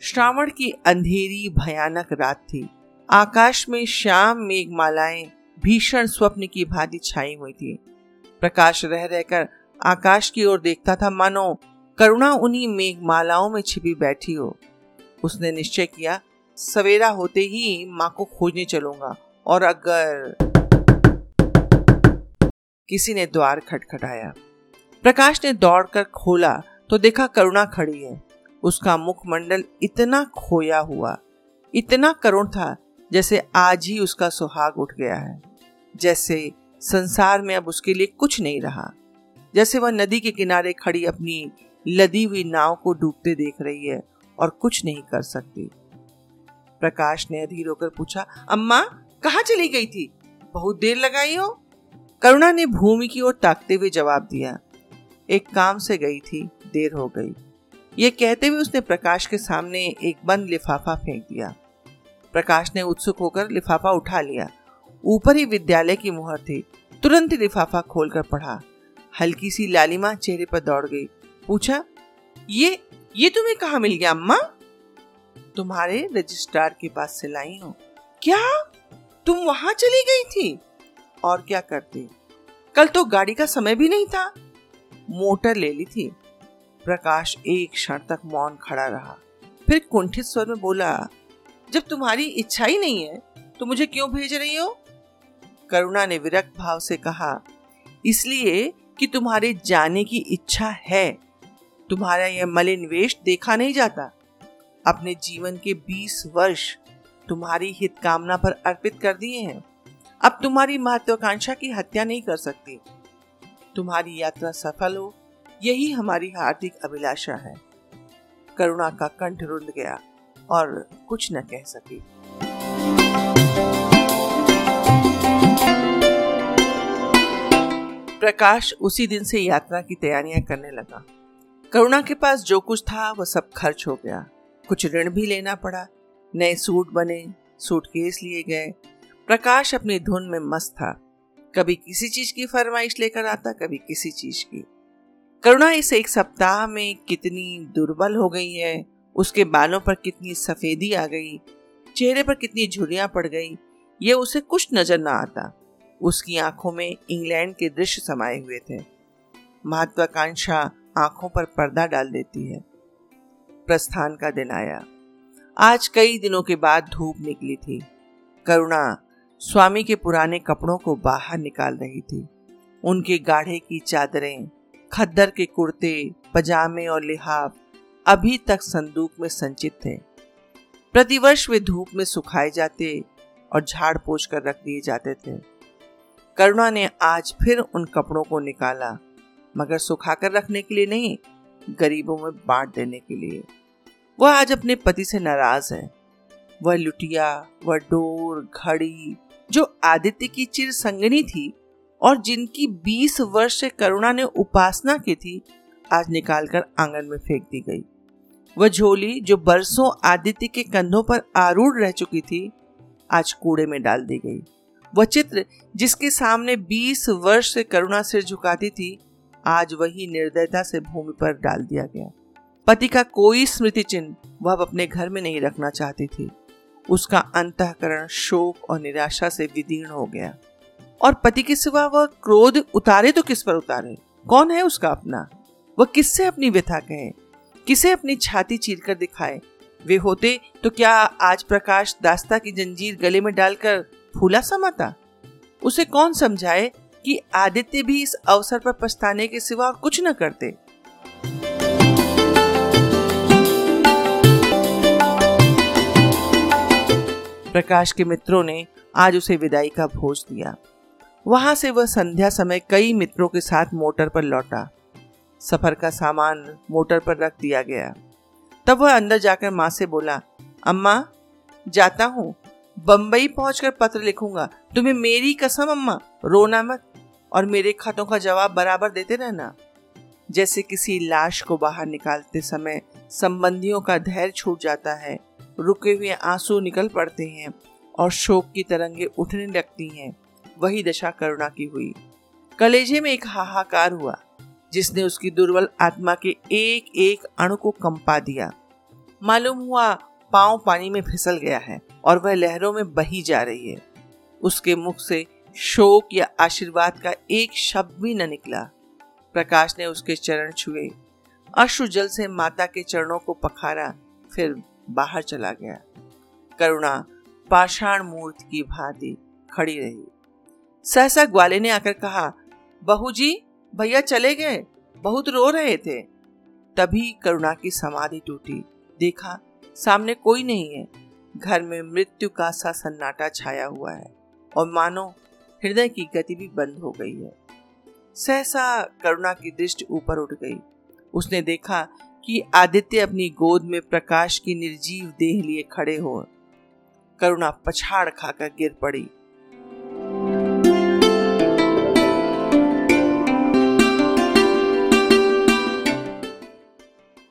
Speaker 1: श्रावण की अंधेरी भयानक रात थी। आकाश में श्याम मेघमालाएँ, भीषण स्वप्न की भांति छाई हुई थी। प्रकाश रह रहकर आकाश की ओर देखता था, मानो करुणा उन्हीं मेघमालाओं में छिपी बैठी हो। उसने निश्चय किया, सवेरा होते ही माँ को खोजने चलूँगा, और अगर किसी ने द्वार खटखटाया। प्रकाश ने दौड़कर खोला तो देखा करुणा खड़ी है। उसका मुखमंडल इतना खोया हुआ, इतना करुण था जैसे आज ही उसका सुहाग उठ गया है। जैसे संसार में अब उसके लिए कुछ नहीं रहा। जैसे वह नदी के किनारे खड़ी अपनी लदी हुई नाव को डूबते देख रही है और कुछ नहीं कर सकती। प्रकाश ने अधीर होकर पूछा, अम्मा, कहा चली गई थी? बहुत देर लगाई हो? करुणा ने भूमि की ओर ताकते हुए जवाब दिया, एक काम से गई थी, देर हो गई। ये कहते हुए उसने प्रकाश के सामने एक बंद लिफाफा फेंक दिया। प्रकाश ने उत्सुक होकर लिफाफा उठा लिया। ऊपर ही विद्यालय की मुहर थी। तुरंत लिफाफा खोलकर पढ़ा। हल्की सी लालिमा चेहरे पर दौड़ गई। पूछा, ये ये तुम्हें कहा मिल गया, अम्मा? तुम्हारे रजिस्ट्रार के पास से लाई हूँ। क्या? तुम वहाँ चली गई थी? और क्या करती? कल तो गाड़ी का समय भी नहीं था। मोटर ले ली थी। प्रकाश एक क्षण तक मौन खड़ा रहा। फिर कुंठित स्वर में बोला जब तुम्हारी इच्छा ही नहीं है तो मुझे क्यों भेज रही हो? करुणा ने विरक्त भाव से कहा, इसलिए कि तुम्हारे जाने की इच्छा है। तुम्हारा यह मलिन वेश देखा नहीं जाता। अपने जीवन के 20 वर्ष तुम्हारी हित कामना पर अर्पित कर दिए हैं। अब तुम्हारी महत्वाकांक्षा की हत्या नहीं कर सकती। तुम्हारी यात्रा सफल हो, यही हमारी हार्दिक अभिलाषा है। करुणा का कंठ रुंध गया। और कुछ न कह सकी। प्रकाश उसी दिन से यात्रा की तैयारियाँ करने लगा। करुणा के पास जो कुछ था, वह सब खर्च हो गया। कुछ ऋण भी लेना पड़ा। नए सूट बने, सूटकेस लिए गए। प्रकाश अपनी धुन में मस्त था। कभी किसी चीज़ की फरमाइश लेकर आता, कभी किसी चीज़ की। करुणा इस एक सप्ताह में कितनी दुर्बल हो गई है। उसके बालों पर कितनी सफेदी आ गई, चेहरे पर कितनी झुरियाँ पड़ गई, ये उसे कुछ नज़र ना आता। उसकी आँखों में इंग्लैंड के दृश्य समाये हुए थे। महत्वाकांक्षा आँखों पर पर्दा डाल देती है। प्रस्थान का दिन आया। आज कई दिनों के बाद धूप निकली थी। करुणा स्वामी के पुराने कपड़ों को बाहर निकाल रही थी। उनके गाढ़े की चादरें, खद्दर के कुर्ते, पजामे और लिहाफ अभी तक संदूक में संचित थे। प्रतिवर्ष वे धूप में सुखाए जाते और झाड़ पोछ कर रख दिए जाते थे। करुणा ने आज फिर उन कपड़ों को निकाला, मगर सुखाकर रखने के लिए नहीं, गरीबों में बांट देने के लिए। वह आज अपने पति से नाराज़ है। वह लुटिया, वह डोर, घड़ी, जो आदित्य की चिर संगनी थी और जिनकी 20 वर्ष से करुणा ने उपासना की थी, आज निकालकर आँगन में फेंक दी गई। वह झोली जो बरसों आदित्य के कंधों पर आरूढ़ रह चुकी थी, आज कूड़े में डाल दी गई। वह चित्र जिसके सामने 20 वर्ष से करुणा सिर झुकाती थी, आज वही निर्दयता से भूमि पर डाल दिया गया। पति का कोई स्मृति चिन्ह वह अब अपने घर में नहीं रखना चाहती थी। उसका अंतकरण शोक और निराशा से विदीर्ण हो गया। और पति के सिवा वह क्रोध उतारे तो किस पर उतारे? कौन है उसका अपना? वह किससे अपनी व्यथा कहे? किसे अपनी छाती चीर कर दिखाए? वे होते तो क्या आज प्रकाश दास्ता की जंजीर गले में डालकर फूला समाता उसे कौन समझाए कि आदित्य भी इस अवसर पर पछताने के सिवा कुछ न करते? प्रकाश के मित्रों ने आज उसे विदाई का भोज दिया। वहाँ से वह संध्या समय कई मित्रों के साथ मोटर पर लौटा। सफ़र का सामान मोटर पर रख दिया गया। तब वह अंदर जाकर माँ से बोला, अम्मा, जाता हूँ। बम्बई पहुंचकर पत्र लिखूँगा। तुम्हें मेरी कसम, अम्मा, रोना मत। और मेरे खतों का जवाब बराबर देते रहना जैसे किसी लाश को बाहर निकालते समय संबंधियों का धैर्य छूट जाता है, रुके हुए आँसू निकल पड़ते हैं और शोक की तरंगे उठने लगती हैं। वही दशा करुणा की हुई। कलेजे में एक हाहाकार हुआ। जिसने उसकी दुर्बल आत्मा के एक एक अणु को कंपा दिया। मालूम हुआ, पाँव पानी में फिसल गया है और वह लहरों में बही जा रही है। उसके मुख से शोक या आशीर्वाद का एक शब्द भी न निकला। प्रकाश ने उसके चरण छुए। अश्रु जल से माता के चरणों को पखारा, फिर बाहर चला गया। करुणा, पाषाण मूर्त की भांति खड़ी रही। सहसा ग्वाले ने आकर कहा, बहू जी भैया चले गए। बहुत रो रहे थे। तभी करुणा की समाधि टूटी। देखा, सामने कोई नहीं है। घर में मृत्यु का सा सन्नाटा छाया हुआ है। और मानो, हृदय की गति भी बंद हो गई है। सहसा करुणा की दृष्टि ऊपर उठ गई। उसने देखा कि आदित्य अपनी गोद में प्रकाश की निर्जीव देह लिए खड़े हो। करुणा पछाड़ खाकर गिर पड़ी।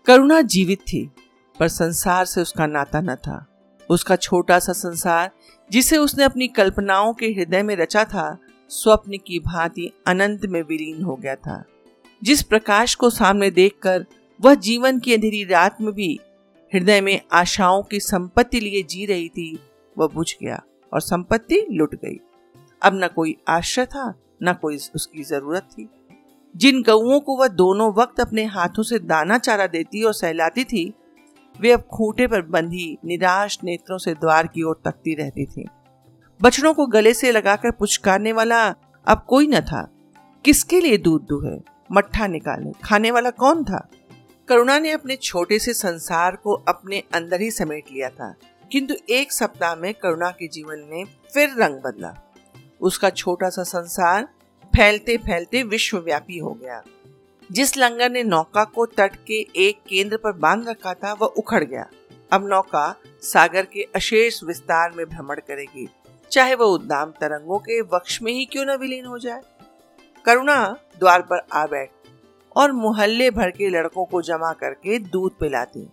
Speaker 1: करुणा जीवित थी, पर संसार से उसका नाता न था। उसका छोटा सा संसार, जिसे उसने अपनी कल्पनाओं के हृदय में रचा था, स्वप्न की भांति अनंत में विलीन हो गया था। जिस प्रकाश को सामने देखकर वह जीवन की अंधेरी रात में भी हृदय में आशाओं की संपत्ति लिए जी रही थी, वह बुझ गया और संपत्ति लुट गई। अब न कोई आश्रय था, न कोई उसकी ज़रूरत थी। जिन गऊओं को वह दोनों वक्त अपने हाथों से दाना चारा देती और सहलाती थी, वे अब खूंटे पर बंधी निराश नेत्रों से द्वार की ओर तकती रहती थी। बछड़ों को गले से लगाकर पुचकारने वाला अब कोई न था। किसके लिए दूध दुहे मट्ठा निकाले खाने वाला कौन था? करुणा ने अपने छोटे से संसार को अपने अंदर ही समेट लिया था। किंतु एक सप्ताह में करुणा के जीवन ने फिर रंग बदला। उसका छोटा सा संसार फैलते फैलते विश्वव्यापी हो गया। जिस लंगर ने नौका को तट के एक केंद्र पर बाँध रखा था, वह उखड़ गया। अब नौका सागर के अशेष विस्तार में भ्रमण करेगी। चाहे वह उद्दाम तरंगों के वक्ष में ही क्यों न विलीन हो जाए। करुणा द्वार पर आ बैठ और मोहल्ले भर के लड़कों को जमा करके दूध पिलाती।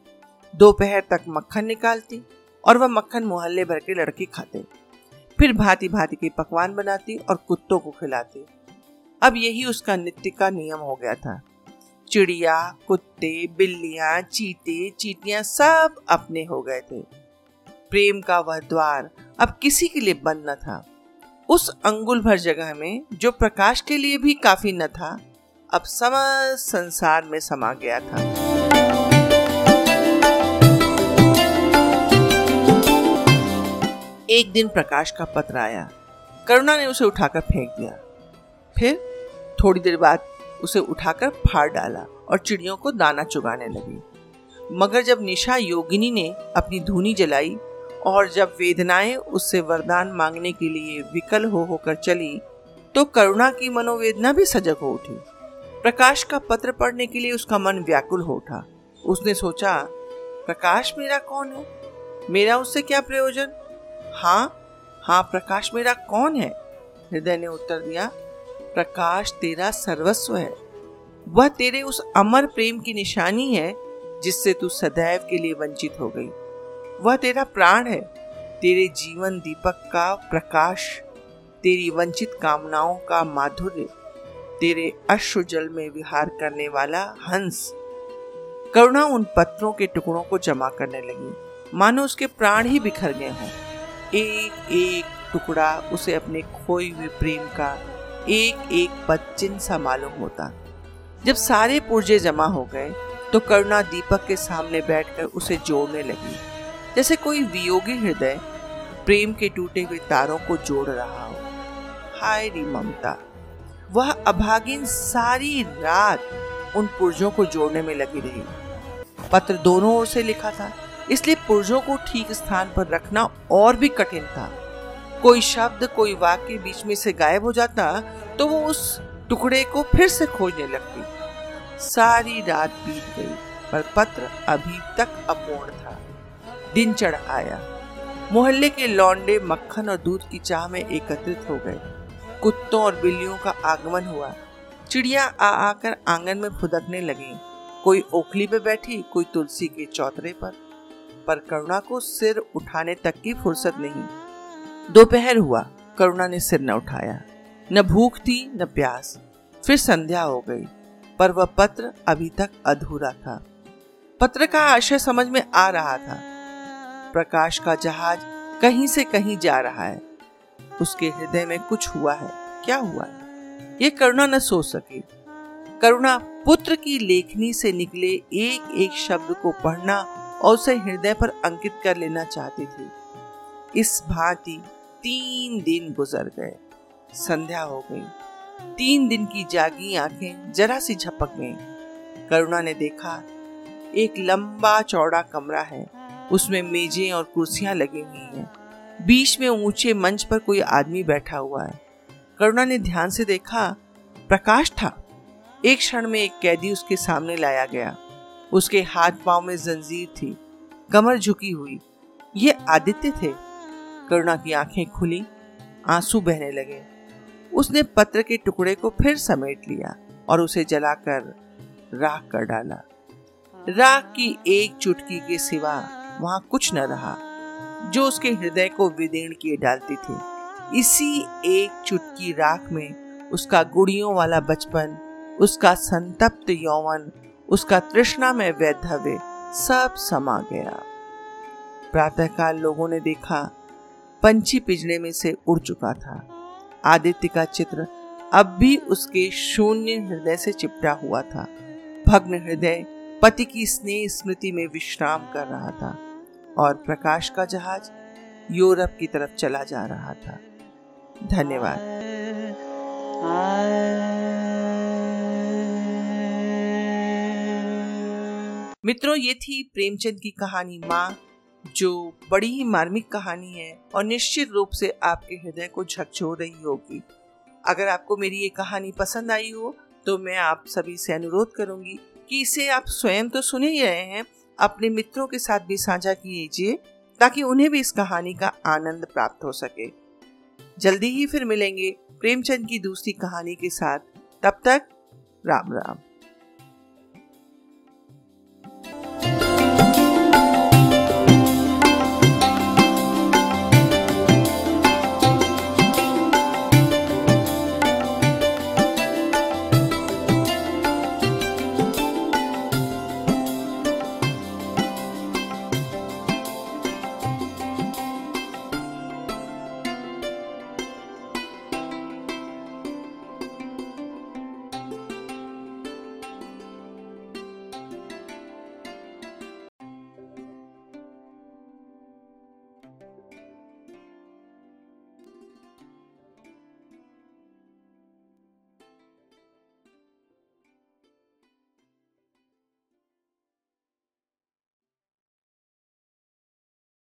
Speaker 1: दोपहर तक मक्खन निकालती और वह मक्खन मोहल्ले भर के लड़के खाते। फिर भांति भांति के पकवान बनाती और कुत्तों को खिलाती। अब यही उसका नित्य का नियम हो गया था। चिड़िया, कुत्ते, बिल्लियाँ, चीते, चीटियाँ सब अपने हो गए थे। प्रेम का वह द्वार अब किसी के लिए बंद न था। उस अंगुल भर जगह में, जो प्रकाश के लिए भी काफ़ी न था, अब समस्त संसार में समा गया था। एक दिन प्रकाश का पत्र आया। करुणा ने उसे उठाकर फेंक दिया। फिर थोड़ी देर बाद उसे उठाकर फाड़ डाला और चिड़ियों को दाना चुगाने लगी। मगर जब निशा योगिनी ने अपनी धुनी जलाई और जब वेदनाएँ उससे वरदान मांगने के लिए विकल हो होकर चली तो करुणा की मनोवेदना भी सजग हो उठी। प्रकाश का पत्र पढ़ने के लिए उसका मन व्याकुल हो उठा। उसने सोचा, प्रकाश मेरा कौन है? मेरा उससे क्या प्रयोजन? हाँ हाँ प्रकाश मेरा कौन है? हृदय ने उत्तर दिया। प्रकाश तेरा सर्वस्व है। वह तेरे उस अमर प्रेम की निशानी है, जिससे तू सदैव के लिए वंचित हो गई। वह तेरा प्राण है, तेरे जीवन दीपक का प्रकाश, तेरी वंचित कामनाओं का माधुर्य, तेरे अश्रु जल में विहार करने वाला हंस। करुणा उन पत्रों के टुकड़ों को जमा करने लगी। मानो उसके प्राण ही बिखर गए हों। एक एक टुकड़ा उसे अपने खोए हुए प्रेम का एक एक पद सा मालूम होता। जब सारे पुर्जे जमा हो गए तो करुणा दीपक के सामने बैठकर उसे जोड़ने लगी। जैसे कोई वियोगी हृदय प्रेम के टूटे हुए तारों को जोड़ रहा हो। हाय री ममता, वह अभागिन सारी रात उन पुर्जों को जोड़ने में लगी रही। पत्र दोनों ओर से लिखा था, इसलिए पुर्जों को ठीक स्थान पर रखना और भी कठिन था। कोई शब्द, कोई वाक्य बीच में से गायब हो जाता तो वो उस टुकड़े को फिर से खोजने लगती। सारी रात बीत गई, पर पत्र अभी तक अपूर्ण था। दिन चढ़ आया। मोहल्ले के लौंडे मक्खन और दूध की चाह में एकत्रित हो गए। कुत्तों और बिल्लियों का आगमन हुआ। चिड़िया आ आकर आँगन में फुदकने लगी। कोई ओखली पे बैठी, कोई तुलसी के चौतरे पर। पर करुणा को सिर उठाने तक की फुर्सत नहीं। दोपहर हुआ, करुणा ने सिर न उठाया, न भूख थी, न प्यास। फिर संध्या हो गई, पर वह पत्र अभी तक अधूरा था। पत्र का आशय समझ में आ रहा था। प्रकाश का जहाज़ कहीं से कहीं जा रहा है। उसके हृदय में कुछ हुआ है, क्या हुआ है? ये करुणा न सोच सकी। करुणा पुत्र की लेखनी से निकले एक एक शब्द को पढ़ना और उसे हृदय पर अंकित कर लेना चाहती थी। इस भांति तीन दिन गुजर गए। संध्या हो गई। तीन दिन की जागी आँखें जरा सी झपक गईं। करुणा ने देखा, एक लंबा चौड़ा कमरा है। उसमें मेजें और कुर्सियाँ लगी हुई हैं। बीच में ऊँचे मंच पर कोई आदमी बैठा हुआ है। करुणा ने ध्यान से देखा, प्रकाश था। एक क्षण में एक कैदी उसके सामने लाया गया। उसके हाथ पाँव में जंजीर थी। कमर झुकी हुई। ये आदित्य थे। करुणा की आँखें खुली, आँसू बहने लगे। उसने पत्र के टुकड़े को फिर समेट लिया और उसे जलाकर राख कर डाला। राख की एक चुटकी के सिवा वहाँ कुछ न रहा, जो उसके हृदय को विदीर्ण किए डालती थी। इसी एक चुटकी राख में उसका गुड़ियों वाला बचपन, उसका संतप्त यौवन, उसका तृष्णा में वैधव्य सब समा गया। प्रातःकाल लोगों ने देखा पंछी पिजड़े में से उड़ चुका था। आदित्य का चित्र अब भी उसके शून्य हृदय से चिपटा हुआ था। भग्न हृदय पति की स्नेह स्मृति में विश्राम कर रहा था और प्रकाश का जहाज़ यूरोप की तरफ़ चला जा रहा था। धन्यवाद। मित्रों, ये थी प्रेमचंद की कहानी माँ जो बड़ी ही मार्मिक कहानी है और निश्चित रूप से आपके हृदय को झकझोर रही होगी। अगर आपको मेरी ये कहानी पसंद आई हो तो मैं आप सभी से अनुरोध करूँगी कि इसे आप स्वयं तो सुने ही रहे हैं, अपने मित्रों के साथ भी साझा कीजिए, ताकि उन्हें भी इस कहानी का आनंद प्राप्त हो सके। जल्दी ही फिर मिलेंगे प्रेमचंद की दूसरी कहानी के साथ। तब तक राम राम।